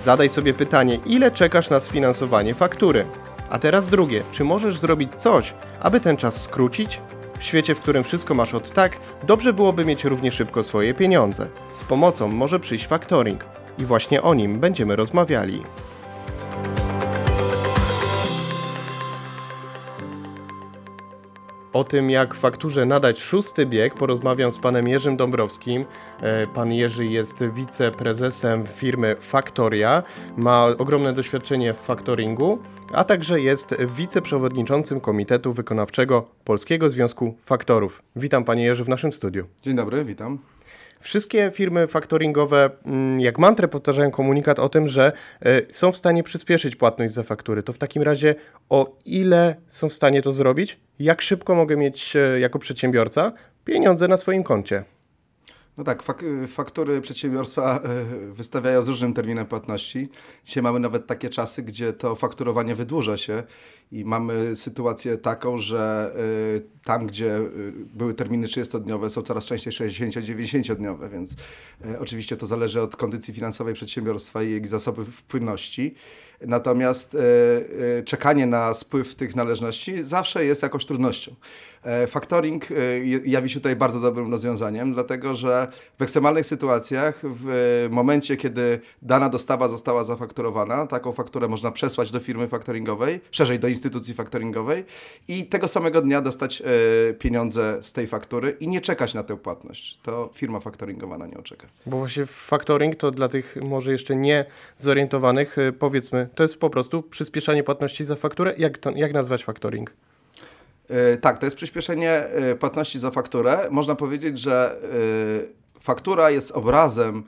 Zadaj sobie pytanie, ile czekasz na sfinansowanie faktury? A teraz drugie, czy możesz zrobić coś, aby ten czas skrócić? W świecie, w którym wszystko masz od tak, dobrze byłoby mieć równie szybko swoje pieniądze. Z pomocą może przyjść factoring. I właśnie o nim będziemy rozmawiali. O tym, jak fakturze nadać szósty bieg, porozmawiam z panem Jerzym Dąbrowskim. E, pan Jerzy jest wiceprezesem firmy Faktoria, ma ogromne doświadczenie w faktoringu, a także jest wiceprzewodniczącym Komitetu Wykonawczego Polskiego Związku Faktorów. Witam panie Jerzy w naszym studiu. Dzień dobry, witam. Wszystkie firmy faktoringowe mm, jak mantrę powtarzają komunikat o tym, że e, są w stanie przyspieszyć płatność za faktury. To w takim razie o ile są w stanie to zrobić? Jak szybko mogę mieć e, jako przedsiębiorca pieniądze na swoim koncie? No tak, fak faktury przedsiębiorstwa e, wystawiają z różnym terminem płatności. Dzisiaj mamy nawet takie czasy, gdzie to fakturowanie wydłuża się i mamy sytuację taką, że y, tam, gdzie y, były terminy 30-dniowe, są coraz częściej 60-90-dniowe, więc oczywiście to zależy od kondycji finansowej przedsiębiorstwa i ich zasobów płynności. Natomiast czekanie na spływ tych należności zawsze jest jakąś trudnością. E, factoring jawi się tutaj bardzo dobrym rozwiązaniem, dlatego że w ekstremalnych sytuacjach, w momencie, kiedy dana dostawa została zafakturowana, taką fakturę można przesłać do firmy faktoringowej, szerzej do instytucji faktoringowej i tego samego dnia dostać e, pieniądze z tej faktury i nie czekać na tę płatność. To firma faktoringowa na nią czeka. Bo właśnie faktoring to dla tych może jeszcze nie zorientowanych, e, powiedzmy, to jest po prostu przyspieszanie płatności za fakturę. Jak, to, jak nazwać faktoring? E, tak, to jest przyspieszenie płatności za fakturę. Można powiedzieć, że faktura jest obrazem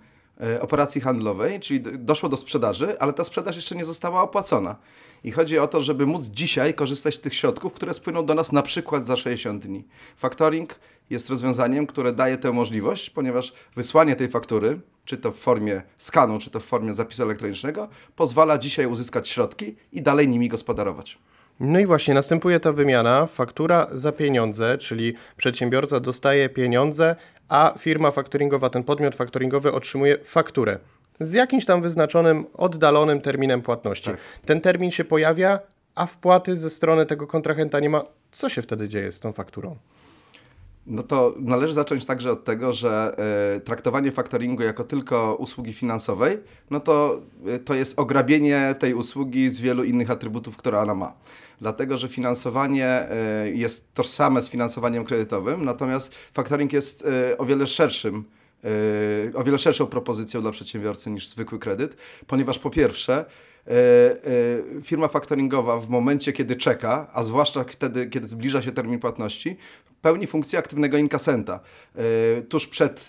operacji handlowej, czyli doszło do sprzedaży, ale ta sprzedaż jeszcze nie została opłacona. I chodzi o to, żeby móc dzisiaj korzystać z tych środków, które spłyną do nas na przykład za 60 dni. Factoring jest rozwiązaniem, które daje tę możliwość, ponieważ wysłanie tej faktury, czy to w formie skanu, czy to w formie zapisu elektronicznego, pozwala dzisiaj uzyskać środki i dalej nimi gospodarować. No i właśnie następuje ta wymiana, faktura za pieniądze, czyli przedsiębiorca dostaje pieniądze, a firma faktoringowa, ten podmiot faktoringowy otrzymuje fakturę z jakimś tam wyznaczonym, oddalonym terminem płatności. Tak. Ten termin się pojawia, a wpłaty ze strony tego kontrahenta nie ma. Co się wtedy dzieje z tą fakturą? No to należy zacząć także od tego, że y, traktowanie faktoringu jako tylko usługi finansowej, no to y, to jest ograbienie tej usługi z wielu innych atrybutów, które ona ma. Dlatego, że finansowanie y, jest tożsame z finansowaniem kredytowym, natomiast faktoring jest o wiele szerszym E, o wiele szerszą propozycją dla przedsiębiorcy niż zwykły kredyt, ponieważ po pierwsze, e, e, firma faktoringowa w momencie, kiedy czeka, a zwłaszcza wtedy, kiedy zbliża się termin płatności, pełni funkcję aktywnego inkasenta. Tuż przed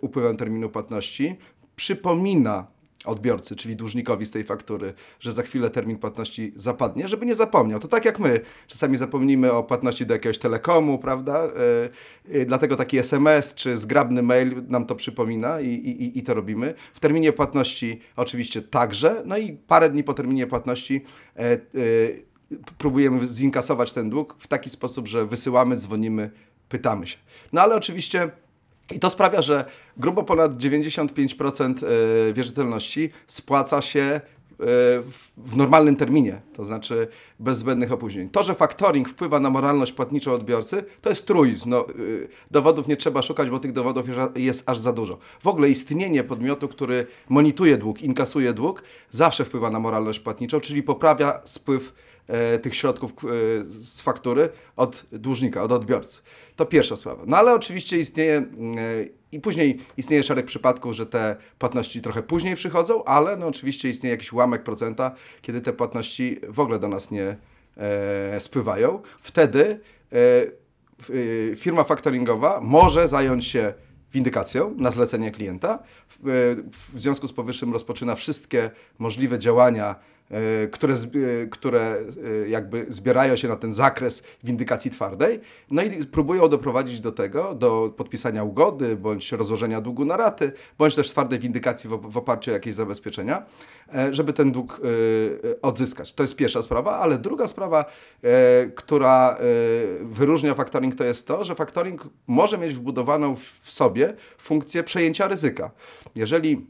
upływem terminu płatności przypomina odbiorcy, czyli dłużnikowi z tej faktury, że za chwilę termin płatności zapadnie, żeby nie zapomniał. To tak jak my. Czasami zapomnimy o płatności do jakiegoś telekomu, prawda? Yy, dlatego taki SMS czy zgrabny mail nam to przypomina i, i, i to robimy. W terminie płatności oczywiście także, no i parę dni po terminie płatności próbujemy zinkasować ten dług w taki sposób, że wysyłamy, dzwonimy, pytamy się. No ale oczywiście i to sprawia, że grubo ponad 95% e, wierzytelności spłaca się e, w normalnym terminie, to znaczy bez zbędnych opóźnień. To, że faktoring wpływa na moralność płatniczą odbiorcy, to jest truizm. No, e, dowodów nie trzeba szukać, bo tych dowodów jest aż za dużo. W ogóle istnienie podmiotu, który monituje dług, inkasuje dług, zawsze wpływa na moralność płatniczą, czyli poprawia spływ tych środków z faktury od dłużnika, od odbiorcy. To pierwsza sprawa. No ale oczywiście istnieje mm, e, i później istnieje szereg przypadków, że te płatności trochę później przychodzą, ale no oczywiście istnieje jakiś ułamek procenta, kiedy te płatności w ogóle do nas nie e, spływają. Wtedy e, e, firma faktoringowa może zająć się windykacją na zlecenie klienta. W, związku z powyższym rozpoczyna wszystkie możliwe działania E, które, e, które e, jakby zbierają się na ten zakres windykacji twardej, no i próbują doprowadzić do tego, do podpisania ugody, bądź rozłożenia długu na raty, bądź też twardej windykacji w oparciu o jakieś zabezpieczenia, żeby ten dług odzyskać. To jest pierwsza sprawa, ale druga sprawa, która wyróżnia faktoring, to jest to, że faktoring może mieć wbudowaną w sobie funkcję przejęcia ryzyka. Jeżeli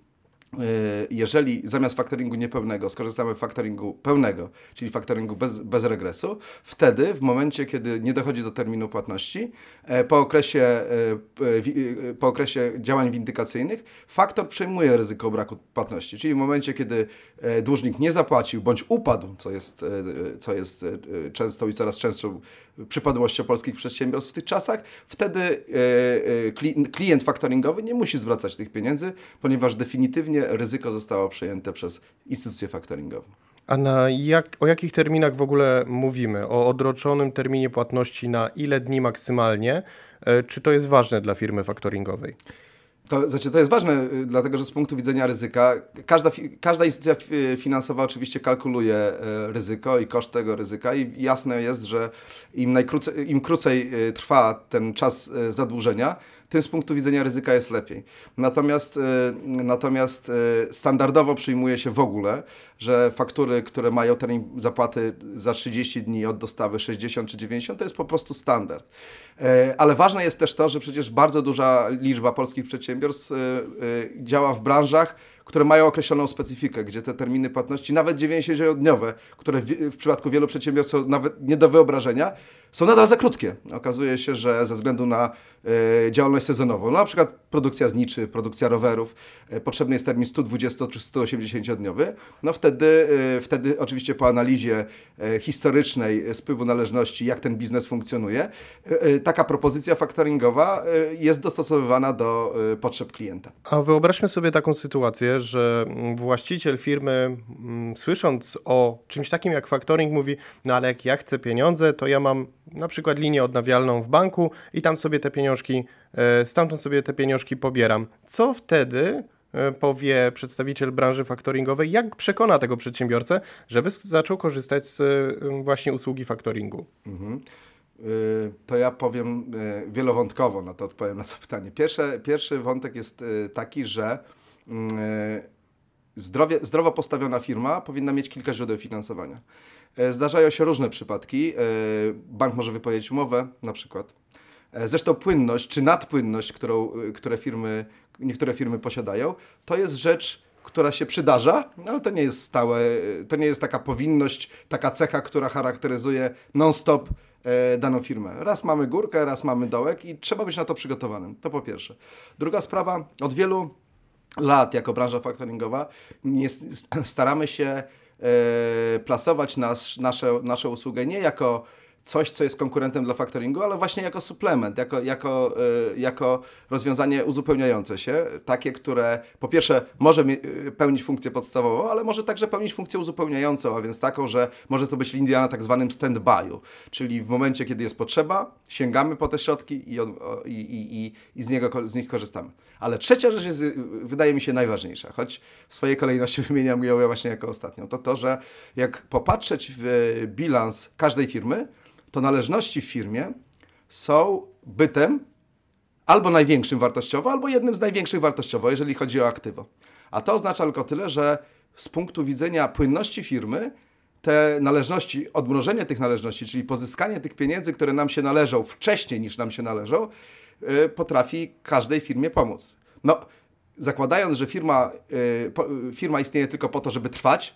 jeżeli zamiast faktoringu niepełnego skorzystamy z faktoringu pełnego, czyli faktoringu bez, bez regresu, wtedy w momencie, kiedy nie dochodzi do terminu płatności, e, po okresie, e, e, po okresie działań windykacyjnych, faktor przejmuje ryzyko braku płatności, czyli w momencie, kiedy dłużnik nie zapłacił bądź upadł, co jest, co jest częstą i coraz częstszą przypadłością polskich przedsiębiorstw w tych czasach, wtedy klient faktoringowy nie musi zwracać tych pieniędzy, ponieważ definitywnie ryzyko zostało przejęte przez instytucję faktoringową. A na jak, o jakich terminach w ogóle mówimy? O odroczonym terminie płatności na ile dni maksymalnie? E, czy to jest ważne dla firmy faktoringowej? To, znaczy, to jest ważne, y, dlatego że z punktu widzenia ryzyka, każda, każda instytucja finansowa oczywiście kalkuluje e, ryzyko i koszt tego ryzyka i jasne jest, że im, najkrócej, im krócej y, trwa ten czas zadłużenia, tym z punktu widzenia ryzyka jest lepiej. Natomiast, natomiast standardowo przyjmuje się w ogóle, że faktury, które mają termin zapłaty za 30 dni od dostawy 60 czy 90, to jest po prostu standard. E, ale ważne jest też to, że przecież bardzo duża liczba polskich przedsiębiorstw e, działa w branżach, które mają określoną specyfikę, gdzie te terminy płatności, nawet 90-dniowe, które w, w, przypadku wielu przedsiębiorstw są nawet nie do wyobrażenia, są nadal za krótkie. Okazuje się, że ze względu na e, działalność sezonową, no, na przykład produkcja zniczy, produkcja rowerów, e, potrzebny jest termin 120 czy 180-dniowy, no wtedy, e, wtedy oczywiście po analizie historycznej spływu należności, jak ten biznes funkcjonuje, taka propozycja faktoringowa jest dostosowywana do potrzeb klienta. A wyobraźmy sobie taką sytuację, że właściciel firmy, słysząc o czymś takim jak faktoring, mówi: No ale jak ja chcę pieniądze, to ja mam na przykład linię odnawialną w banku i tam sobie te pieniążki, e, stamtąd sobie te pieniążki pobieram. Co wtedy e, powie przedstawiciel branży faktoringowej, jak przekona tego przedsiębiorcę, żeby zaczął korzystać z e, właśnie usługi faktoringu? Mhm. To ja powiem wielowątkowo na to odpowiem na to pytanie. Pierwszy, pierwszy wątek jest taki, że mm, zdrowie, zdrowo postawiona firma powinna mieć kilka źródeł finansowania. E, zdarzają się różne przypadki. E, bank może wypowiedzieć umowę, na przykład. E, zresztą płynność czy nadpłynność, którą, które firmy, niektóre firmy posiadają, to jest rzecz, która się przydarza, ale to nie jest stałe, to nie jest taka powinność, taka cecha, która charakteryzuje non-stop daną firmę. Raz mamy górkę, raz mamy dołek i trzeba być na to przygotowanym. To po pierwsze. Druga sprawa, od wielu lat jako branża faktoringowa nie, staramy się plasować nas, nasze, naszą usługę nie jako coś, co jest konkurentem dla faktoringu, ale właśnie jako suplement, jako, jako, e, jako rozwiązanie uzupełniające się, takie, które po pierwsze może e, pełnić funkcję podstawową, ale może także pełnić funkcję uzupełniającą, a więc taką, że może to być linia na tak zwanym stand-by'u, czyli w momencie, kiedy jest potrzeba, sięgamy po te środki i, i, i, i z, niego, z nich korzystamy. Ale trzecia rzecz jest, wydaje mi się najważniejsza, choć w swojej kolejności wymieniam ją właśnie jako ostatnią, to to, że jak popatrzeć w bilans każdej firmy, to należności w firmie są bytem albo największym wartościowo, albo jednym z największych wartościowo, jeżeli chodzi o aktywo. A to oznacza tylko tyle, że z punktu widzenia płynności firmy, te należności, odmrożenie tych należności, czyli pozyskanie tych pieniędzy, które nam się należą wcześniej niż nam się należą, yy, potrafi każdej firmie pomóc. No, zakładając, że firma, yy, firma istnieje tylko po to, żeby trwać,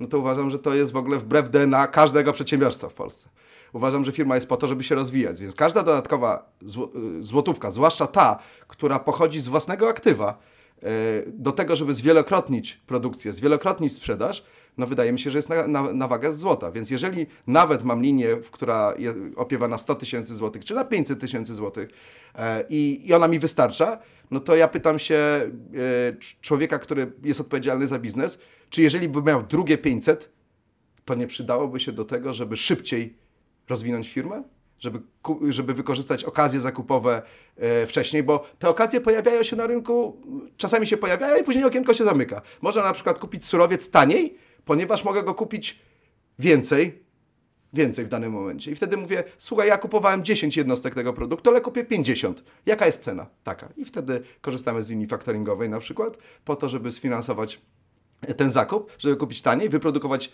no to uważam, że to jest w ogóle wbrew DNA każdego przedsiębiorstwa w Polsce uważam, że firma jest po to, żeby się rozwijać. Więc każda dodatkowa y, złotówka, zwłaszcza ta, która pochodzi z własnego aktywa, y, do tego, żeby zwielokrotnić produkcję, zwielokrotnić sprzedaż, no wydaje mi się, że jest na, na, na wagę złota. Więc jeżeli nawet mam linię, która je, opiewa na 100 tysięcy złotych, czy na 500 tysięcy złotych e, i, i ona mi wystarcza, no to ja pytam się e, człowieka, który jest odpowiedzialny za biznes, czy jeżeli by miał drugie 500, to nie przydałoby się do tego, żeby szybciej rozwinąć firmę, żeby, żeby wykorzystać okazje zakupowe e, wcześniej, bo te okazje pojawiają się na rynku, czasami się pojawiają i później okienko się zamyka. Można na przykład kupić surowiec taniej, ponieważ mogę go kupić więcej, więcej w danym momencie. I wtedy mówię, słuchaj, ja kupowałem 10 jednostek tego produktu, ale kupię 50. Jaka jest cena? Taka. I wtedy korzystamy z linii faktoringowej na przykład, po to, żeby sfinansować ten zakup, żeby kupić taniej, wyprodukować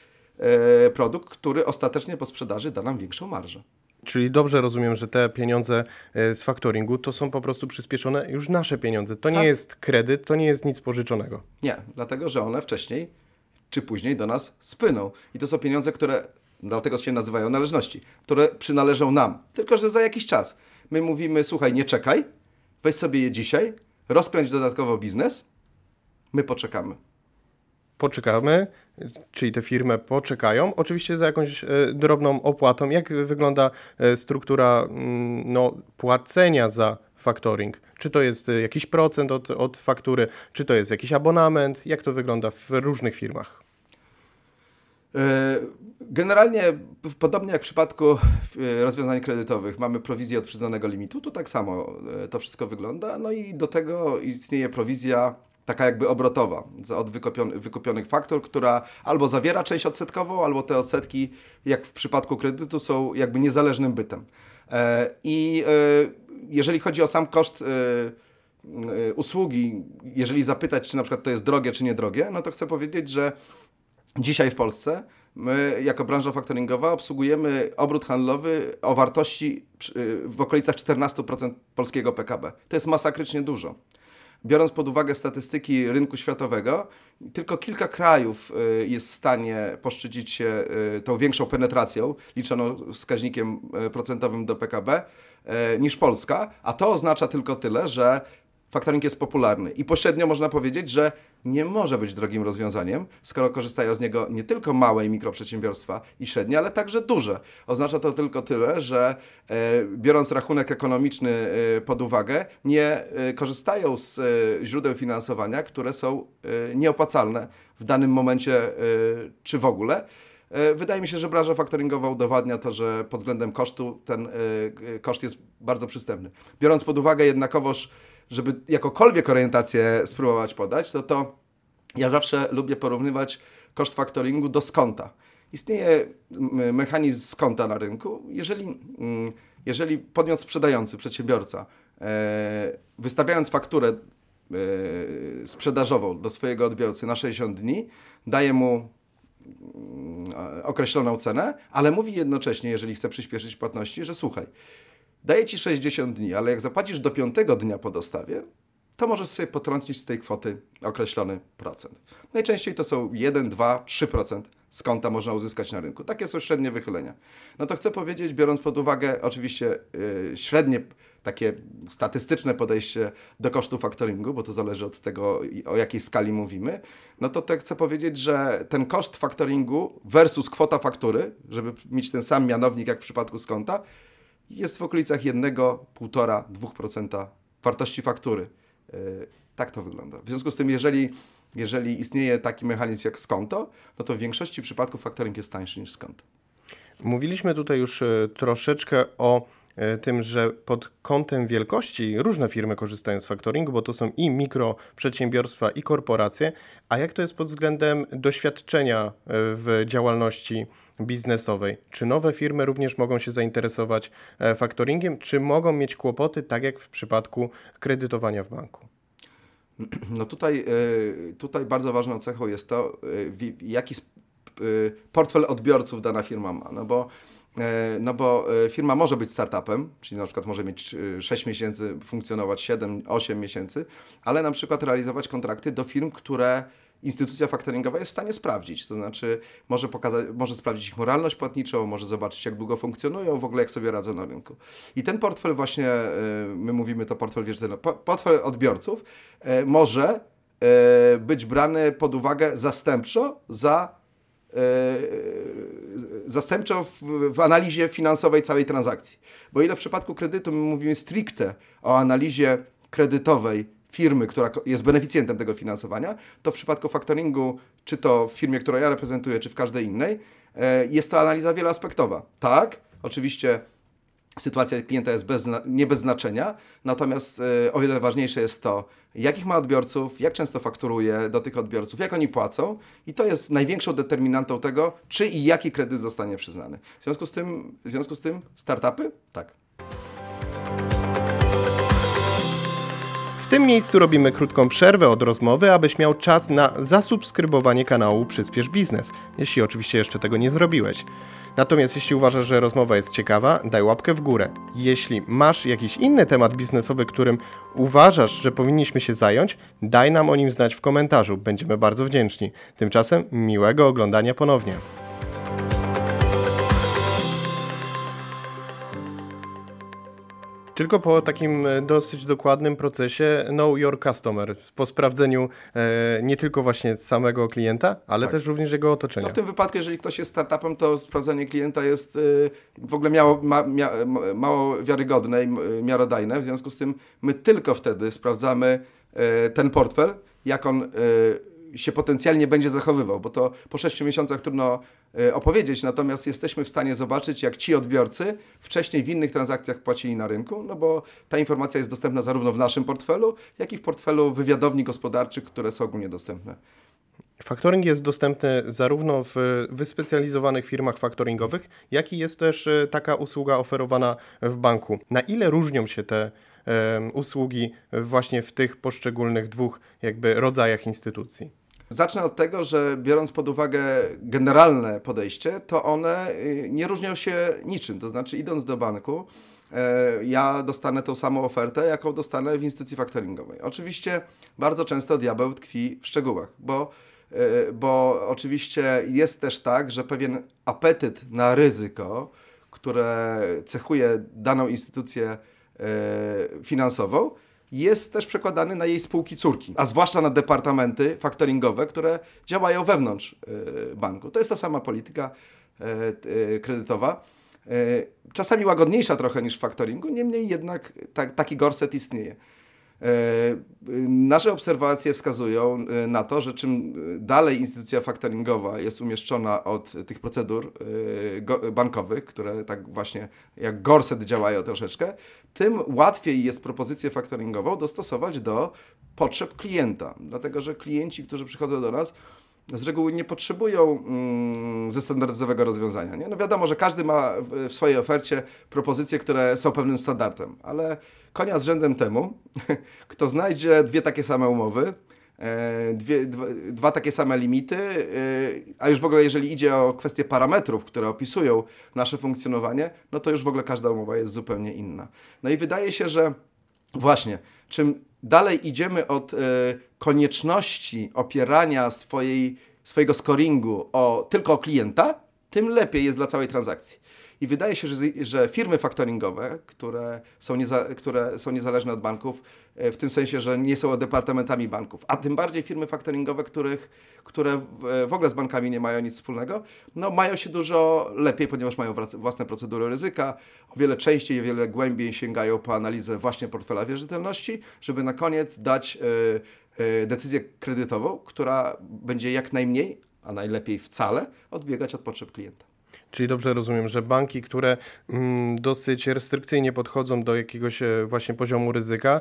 produkt, który ostatecznie po sprzedaży da nam większą marżę. Czyli dobrze rozumiem, że te pieniądze e, z faktoringu to są po prostu przyspieszone już nasze pieniądze. To nie Tak. jest kredyt, to nie jest nic pożyczonego. Nie, dlatego że one wcześniej czy później do nas spłyną. I to są pieniądze, które, dlatego się nazywają należności, które przynależą nam. Tylko, że za jakiś czas. My mówimy, słuchaj, nie czekaj, weź sobie je dzisiaj, rozkręć dodatkowo biznes, my poczekamy. Poczekamy, czyli te firmy poczekają, oczywiście za jakąś e, drobną opłatą. Jak wygląda e, struktura mm, no, płacenia za faktoring? Czy to jest e, jakiś procent od, od faktury, czy to jest jakiś abonament? Jak to wygląda w różnych firmach? Generalnie, podobnie jak w przypadku rozwiązań kredytowych, mamy prowizję od przyznanego limitu, tu tak samo to wszystko wygląda. No i do tego istnieje prowizja taka jakby obrotowa od wykupion- wykupionych faktur, która albo zawiera część odsetkową, albo te odsetki, jak w przypadku kredytu, są jakby niezależnym bytem. E, I e, jeżeli chodzi o sam koszt e, usługi, jeżeli zapytać, czy na przykład to jest drogie, czy niedrogie, no to chcę powiedzieć, że Dzisiaj w Polsce my jako branża faktoringowa obsługujemy obrót handlowy o wartości w okolicach 14% polskiego PKB. To jest masakrycznie dużo. Biorąc pod uwagę statystyki rynku światowego, tylko kilka krajów y, jest w stanie poszczycić się y, tą większą penetracją, liczoną wskaźnikiem y, procentowym do PKB, niż Polska, a to oznacza tylko tyle, że faktoring jest popularny i pośrednio można powiedzieć, że nie może być drogim rozwiązaniem, skoro korzystają z niego nie tylko małe i mikroprzedsiębiorstwa i średnie, ale także duże. Oznacza to tylko tyle, że e, biorąc rachunek ekonomiczny e, pod uwagę, nie e, korzystają z e, źródeł finansowania, które są e, nieopłacalne w danym momencie e, czy w ogóle. Wydaje mi się, że branża faktoringowa udowadnia to, że pod względem kosztu ten koszt jest bardzo przystępny. Biorąc pod uwagę jednakowoż, żeby jakokolwiek orientację spróbować podać, to to ja zawsze lubię porównywać koszt faktoringu do skonta. Istnieje mechanizm skonta na rynku. Jeżeli, mm, jeżeli podmiot sprzedający, przedsiębiorca, e, wystawiając fakturę e, sprzedażową do swojego odbiorcy na 60 dni, daje mu mm, określoną cenę, ale mówi jednocześnie, jeżeli chce przyspieszyć płatności, że słuchaj, daję ci 60 dni, ale jak zapłacisz do 5 dnia po dostawie, to możesz sobie potrącić z tej kwoty określony procent. Najczęściej to są 1, 2, 3% z konta można uzyskać na rynku. Takie są średnie wychylenia. No to chcę powiedzieć, biorąc pod uwagę oczywiście yy, średnie takie statystyczne podejście do kosztu faktoringu, bo to zależy od tego, o jakiej skali mówimy, no to chcę powiedzieć, że ten koszt faktoringu versus kwota faktury, żeby mieć ten sam mianownik jak w przypadku z konta, jest w okolicach 1,5-2% wartości faktury. Yy, Tak to wygląda. W związku z tym, jeżeli, jeżeli istnieje taki mechanizm jak skonto, no to w większości przypadków faktoring jest tańszy niż skonto. Mówiliśmy tutaj już e, troszeczkę o e, tym, że pod kątem wielkości różne firmy korzystają z faktoringu, bo to są i mikroprzedsiębiorstwa, i korporacje. A jak to jest pod względem doświadczenia e, w działalności biznesowej? Czy nowe firmy również mogą się zainteresować e, faktoringiem, czy mogą mieć kłopoty, tak jak w przypadku kredytowania w banku? No tutaj, tutaj bardzo ważną cechą jest to, jaki portfel odbiorców dana firma ma. No bo, no bo y, firma może być startupem, czyli na przykład może mieć y, 6 miesięcy, funkcjonować 7, 8 miesięcy, ale na przykład realizować kontrakty do firm, które instytucja faktoringowa jest w stanie sprawdzić. To znaczy może, pokazać, może sprawdzić ich moralność płatniczą, może zobaczyć jak długo funkcjonują, w ogóle jak sobie radzą na rynku. I ten portfel właśnie, my mówimy to portfel wierzytelny, po- portfel odbiorców e, może e, być brany pod uwagę zastępczo za e, zastępczo w, w analizie finansowej całej transakcji. Bo ile w przypadku kredytu my mówimy stricte o analizie kredytowej firmy, która jest beneficjentem tego finansowania, to w przypadku faktoringu, czy to w firmie, którą ja reprezentuję, czy w każdej innej, e, jest to analiza wieloaspektowa. Tak, oczywiście sytuacja klienta jest bez, nie bez znaczenia, natomiast e, o wiele ważniejsze jest to, jakich ma odbiorców, jak często fakturuje do tych odbiorców, jak oni płacą i to jest największą determinantą tego, czy i jaki kredyt zostanie przyznany. W związku z tym, w związku z tym startupy? Tak. W tym miejscu robimy krótką przerwę od rozmowy, abyś miał czas na zasubskrybowanie kanału Przyspiesz Biznes, jeśli oczywiście jeszcze tego nie zrobiłeś. Natomiast jeśli uważasz, że rozmowa jest ciekawa, daj łapkę w górę. Jeśli masz jakiś inny temat biznesowy, którym uważasz, że powinniśmy się zająć, daj nam o nim znać w komentarzu. Będziemy bardzo wdzięczni. Tymczasem miłego oglądania ponownie. Tylko po takim e, dosyć dokładnym procesie Know Your Customer, po sprawdzeniu e, nie tylko właśnie samego klienta, ale tak. też również jego otoczenia. No w tym wypadku, jeżeli ktoś jest startupem, to sprawdzenie klienta jest y, w ogóle miało, ma, mia, mało wiarygodne i miarodajne, w związku z tym my tylko wtedy sprawdzamy ten portfel, jak on się potencjalnie będzie zachowywał, bo to po 6 miesiącach trudno e, opowiedzieć, natomiast jesteśmy w stanie zobaczyć, jak ci odbiorcy wcześniej w innych transakcjach płacili na rynku, no bo ta informacja jest dostępna zarówno w naszym portfelu, jak i w portfelu wywiadowni gospodarczych, które są ogólnie dostępne. Faktoring jest dostępny zarówno w wyspecjalizowanych firmach faktoringowych, jak i jest też e, taka usługa oferowana w banku. Na ile różnią się te usługi właśnie w tych poszczególnych dwóch jakby rodzajach instytucji? Zacznę od tego, że biorąc pod uwagę generalne podejście, to one y, nie różnią się niczym. To znaczy, idąc do banku, e, ja dostanę tą samą ofertę, jaką dostanę w instytucji faktoringowej. Oczywiście bardzo często diabeł tkwi w szczegółach, bo, e, bo oczywiście jest też tak, że pewien apetyt na ryzyko, które cechuje daną instytucję e, finansową, jest też przekładany na jej spółki córki, a zwłaszcza na departamenty faktoringowe, które działają wewnątrz e, banku. To jest ta sama polityka e, e, kredytowa. Czasami łagodniejsza trochę niż w faktoringu, niemniej jednak taki gorset istnieje. E, nasze obserwacje wskazują e, na to, że czym dalej instytucja faktoringowa jest umieszczona od tych procedur bankowych, które tak właśnie jak gorset działają troszeczkę, tym łatwiej jest propozycję faktoringową dostosować do potrzeb klienta. Dlatego, że klienci, którzy przychodzą do nas, z reguły nie potrzebują mm, ze standardowego rozwiązania. Nie? No wiadomo, że każdy ma w swojej ofercie propozycje, które są pewnym standardem, ale konia z rzędem temu, kto znajdzie dwie takie same umowy, e, Dwie, dwa, dwa, takie same limity, e, a już w ogóle jeżeli idzie o kwestie parametrów, które opisują nasze funkcjonowanie, no to już w ogóle każda umowa jest zupełnie inna. No i wydaje się, że właśnie, czym dalej idziemy od e, konieczności opierania swojej, swojego scoringu o, tylko o klienta, tym lepiej jest dla całej transakcji. I wydaje się, że, że firmy faktoringowe, które są, nieza, które są niezależne od banków, e, w tym sensie, że nie są departamentami banków, a tym bardziej firmy faktoringowe, których, które w ogóle z bankami nie mają nic wspólnego, no mają się dużo lepiej, ponieważ mają własne procedury ryzyka, o wiele częściej i o wiele głębiej sięgają po analizę właśnie portfela wierzytelności, żeby na koniec dać y, decyzję kredytową, która będzie jak najmniej, a najlepiej wcale odbiegać od potrzeb klienta. Czyli dobrze rozumiem, że banki, które mm, dosyć restrykcyjnie podchodzą do jakiegoś e, właśnie poziomu ryzyka e,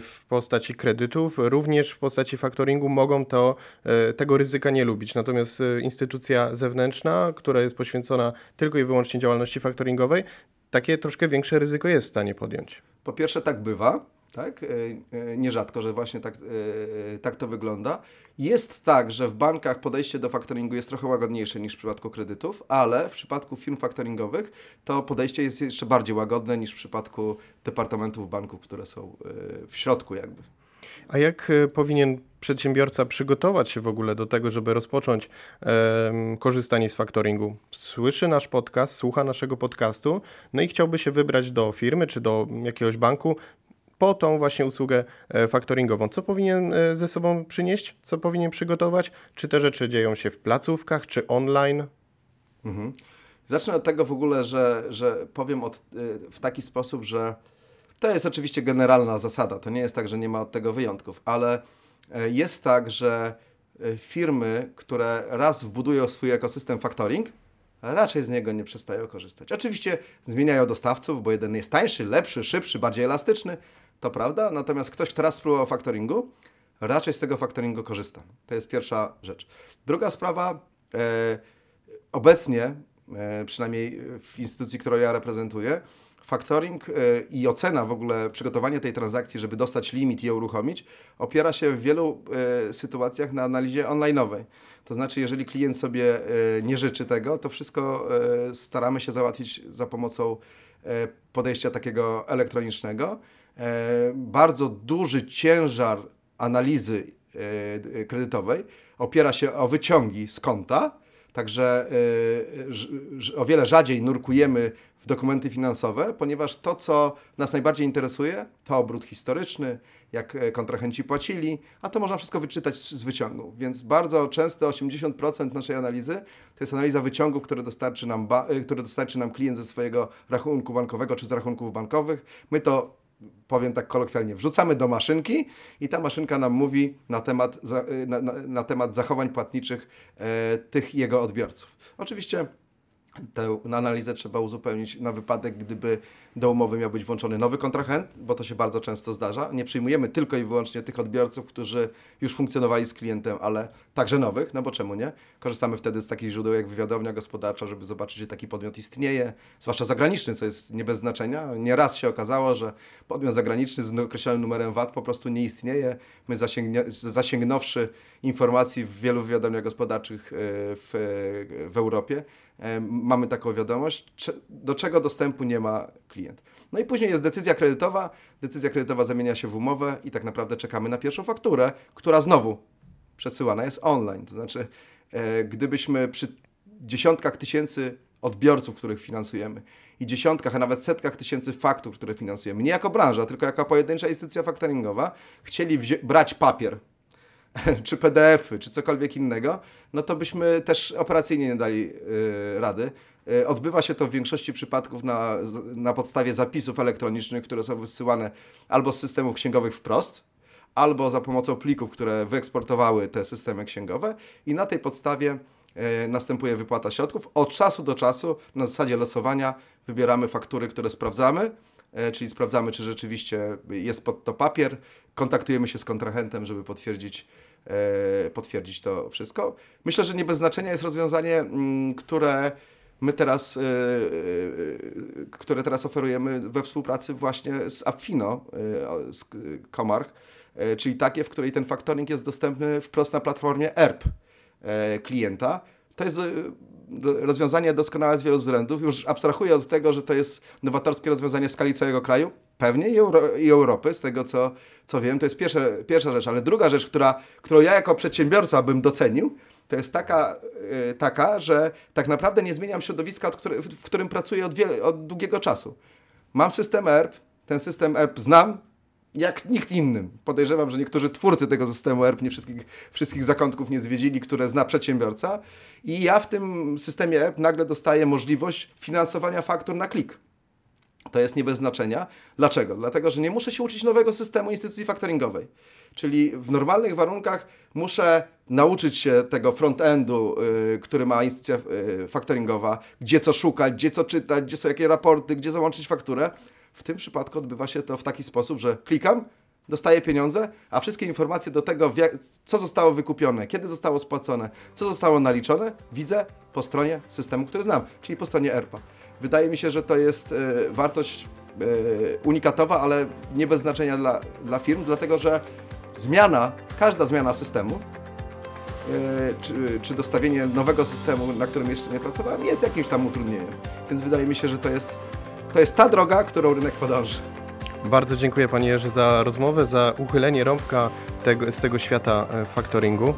w postaci kredytów, również w postaci faktoringu mogą to, e, tego ryzyka nie lubić. Natomiast instytucja zewnętrzna, która jest poświęcona tylko i wyłącznie działalności faktoringowej, takie troszkę większe ryzyko jest w stanie podjąć. Po pierwsze tak bywa, tak? E, e, nierzadko, że właśnie tak, e, tak to wygląda. Jest tak, że w bankach podejście do faktoringu jest trochę łagodniejsze niż w przypadku kredytów, ale w przypadku firm faktoringowych to podejście jest jeszcze bardziej łagodne niż w przypadku departamentów banków, które są w środku jakby. A jak powinien przedsiębiorca przygotować się w ogóle do tego, żeby rozpocząć e, korzystanie z faktoringu? Słyszy nasz podcast, słucha naszego podcastu, no i chciałby się wybrać do firmy czy do jakiegoś banku, po tą właśnie usługę e, faktoringową. Co powinien e, ze sobą przynieść? Co powinien przygotować? Czy te rzeczy dzieją się w placówkach, czy online? Mhm. Zacznę od tego w ogóle, że, że powiem od, e, w taki sposób, że to jest oczywiście generalna zasada. To nie jest tak, że nie ma od tego wyjątków, ale jest tak, że firmy, które raz wbudują swój ekosystem factoring, raczej z niego nie przestają korzystać. Oczywiście zmieniają dostawców, bo jeden jest tańszy, lepszy, szybszy, bardziej elastyczny, to prawda, natomiast ktoś, kto raz spróbował faktoringu, raczej z tego faktoringu korzysta. To jest pierwsza rzecz. Druga sprawa, e, obecnie, e, przynajmniej w instytucji, którą ja reprezentuję, Faktoring i ocena w ogóle przygotowania tej transakcji, żeby dostać limit i ją uruchomić, opiera się w wielu sytuacjach na analizie online'owej. To znaczy, jeżeli klient sobie nie życzy tego, to wszystko staramy się załatwić za pomocą podejścia takiego elektronicznego. Bardzo duży ciężar analizy kredytowej opiera się o wyciągi z konta, Także y, o wiele rzadziej nurkujemy w dokumenty finansowe, ponieważ to, co nas najbardziej interesuje, to obrót historyczny, jak e, kontrahenci płacili, a to można wszystko wyczytać z, wyciągu. Więc bardzo często 80% naszej analizy to jest analiza wyciągu, który dostarczy nam, e, który dostarczy nam klient ze swojego rachunku bankowego czy z rachunków bankowych. My to powiem tak kolokwialnie, wrzucamy do maszynki i ta maszynka nam mówi na temat, na, na, na temat zachowań płatniczych e, tych jego odbiorców. Oczywiście tę analizę trzeba uzupełnić na wypadek, gdyby do umowy miał być włączony nowy kontrahent, bo to się bardzo często zdarza. Nie przyjmujemy tylko i wyłącznie tych odbiorców, którzy już funkcjonowali z klientem, ale także nowych, no bo czemu nie? Korzystamy wtedy z takich źródeł jak wywiadownia gospodarcza, żeby zobaczyć, że taki podmiot istnieje, zwłaszcza zagraniczny, co jest nie bez znaczenia. Nieraz się okazało, że podmiot zagraniczny z określonym numerem VAT po prostu nie istnieje. My zasięgnie, zasięgnąwszy informacji w wielu wywiadowniach gospodarczych e, w, w Europie, e, mamy taką wiadomość, do czego dostępu nie ma klient. No i później jest decyzja kredytowa. Decyzja kredytowa zamienia się w umowę i tak naprawdę czekamy na pierwszą fakturę, która znowu przesyłana jest online. To znaczy, e, gdybyśmy przy dziesiątkach tysięcy odbiorców, których finansujemy i dziesiątkach, a nawet setkach tysięcy faktur, które finansujemy, nie jako branża, tylko jako pojedyncza instytucja faktoringowa, chcieli brać papier, czy PDF-y, czy cokolwiek innego, no to byśmy też operacyjnie nie dali yy, rady. Yy, odbywa się to w większości przypadków na, na podstawie zapisów elektronicznych, które są wysyłane albo z systemów księgowych wprost, albo za pomocą plików, które wyeksportowały te systemy księgowe i na tej podstawie yy, następuje wypłata środków. Od czasu do czasu na zasadzie losowania wybieramy faktury, które sprawdzamy, E, czyli sprawdzamy, czy rzeczywiście jest pod to papier, kontaktujemy się z kontrahentem, żeby potwierdzić, potwierdzić to wszystko. Myślę, że nie bez znaczenia jest rozwiązanie, mm, które my teraz, e, które teraz oferujemy we współpracy właśnie z Affino, z Comarch, czyli takie, w której ten faktoring jest dostępny wprost na platformie ERP klienta. To jest rozwiązanie doskonałe z wielu względów. Już abstrahuję od tego, że to jest nowatorskie rozwiązanie w skali całego kraju. Pewnie i, Euro i Europy, z tego co, co wiem, to jest pierwsza, pierwsza rzecz. Ale druga rzecz, która, którą ja jako przedsiębiorca bym docenił, to jest taka, yy, taka że tak naprawdę nie zmieniam środowiska, który, w, którym pracuję od, od długiego czasu. Mam system ERP, ten system ERP znam, jak nikt innym. Podejrzewam, że niektórzy twórcy tego systemu ERP nie wszystkich, wszystkich zakątków nie zwiedzili, które zna przedsiębiorca. I ja w tym systemie ERP nagle dostaję możliwość finansowania faktur na klik. To jest nie bez znaczenia. Dlaczego? Dlatego, że nie muszę się uczyć nowego systemu instytucji faktoringowej. Czyli w normalnych warunkach muszę nauczyć się tego front-endu, yy, który ma instytucja yy, faktoringowa, gdzie co szukać, gdzie co czytać, gdzie są jakie raporty, gdzie załączyć fakturę. W tym przypadku odbywa się to w taki sposób, że klikam, dostaję pieniądze, a wszystkie informacje do tego, co zostało wykupione, kiedy zostało spłacone, co zostało naliczone, widzę po stronie systemu, który znam, czyli po stronie ERPA. Wydaje mi się, że to jest y, wartość y, unikatowa, ale nie bez znaczenia dla, dla firm, dlatego że zmiana, każda zmiana systemu, y, czy, czy dostawienie nowego systemu, na którym jeszcze nie pracowałem, jest jakimś tam utrudnieniem. Więc wydaje mi się, że to jest to jest ta droga, którą rynek podąży. Bardzo dziękuję Panie Jerzy za rozmowę, za uchylenie rąbka tego, z tego świata e, faktoringu.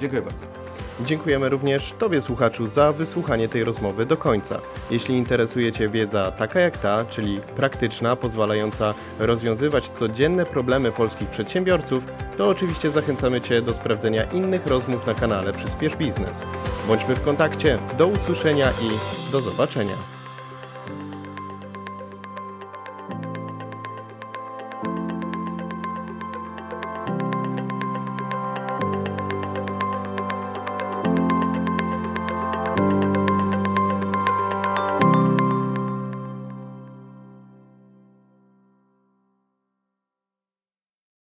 Dziękuję bardzo. Dziękujemy również Tobie, słuchaczu, za wysłuchanie tej rozmowy do końca. Jeśli interesuje Cię wiedza taka jak ta, czyli praktyczna, pozwalająca rozwiązywać codzienne problemy polskich przedsiębiorców, to oczywiście zachęcamy Cię do sprawdzenia innych rozmów na kanale Przyspiesz Biznes. Bądźmy w kontakcie, do usłyszenia i do zobaczenia.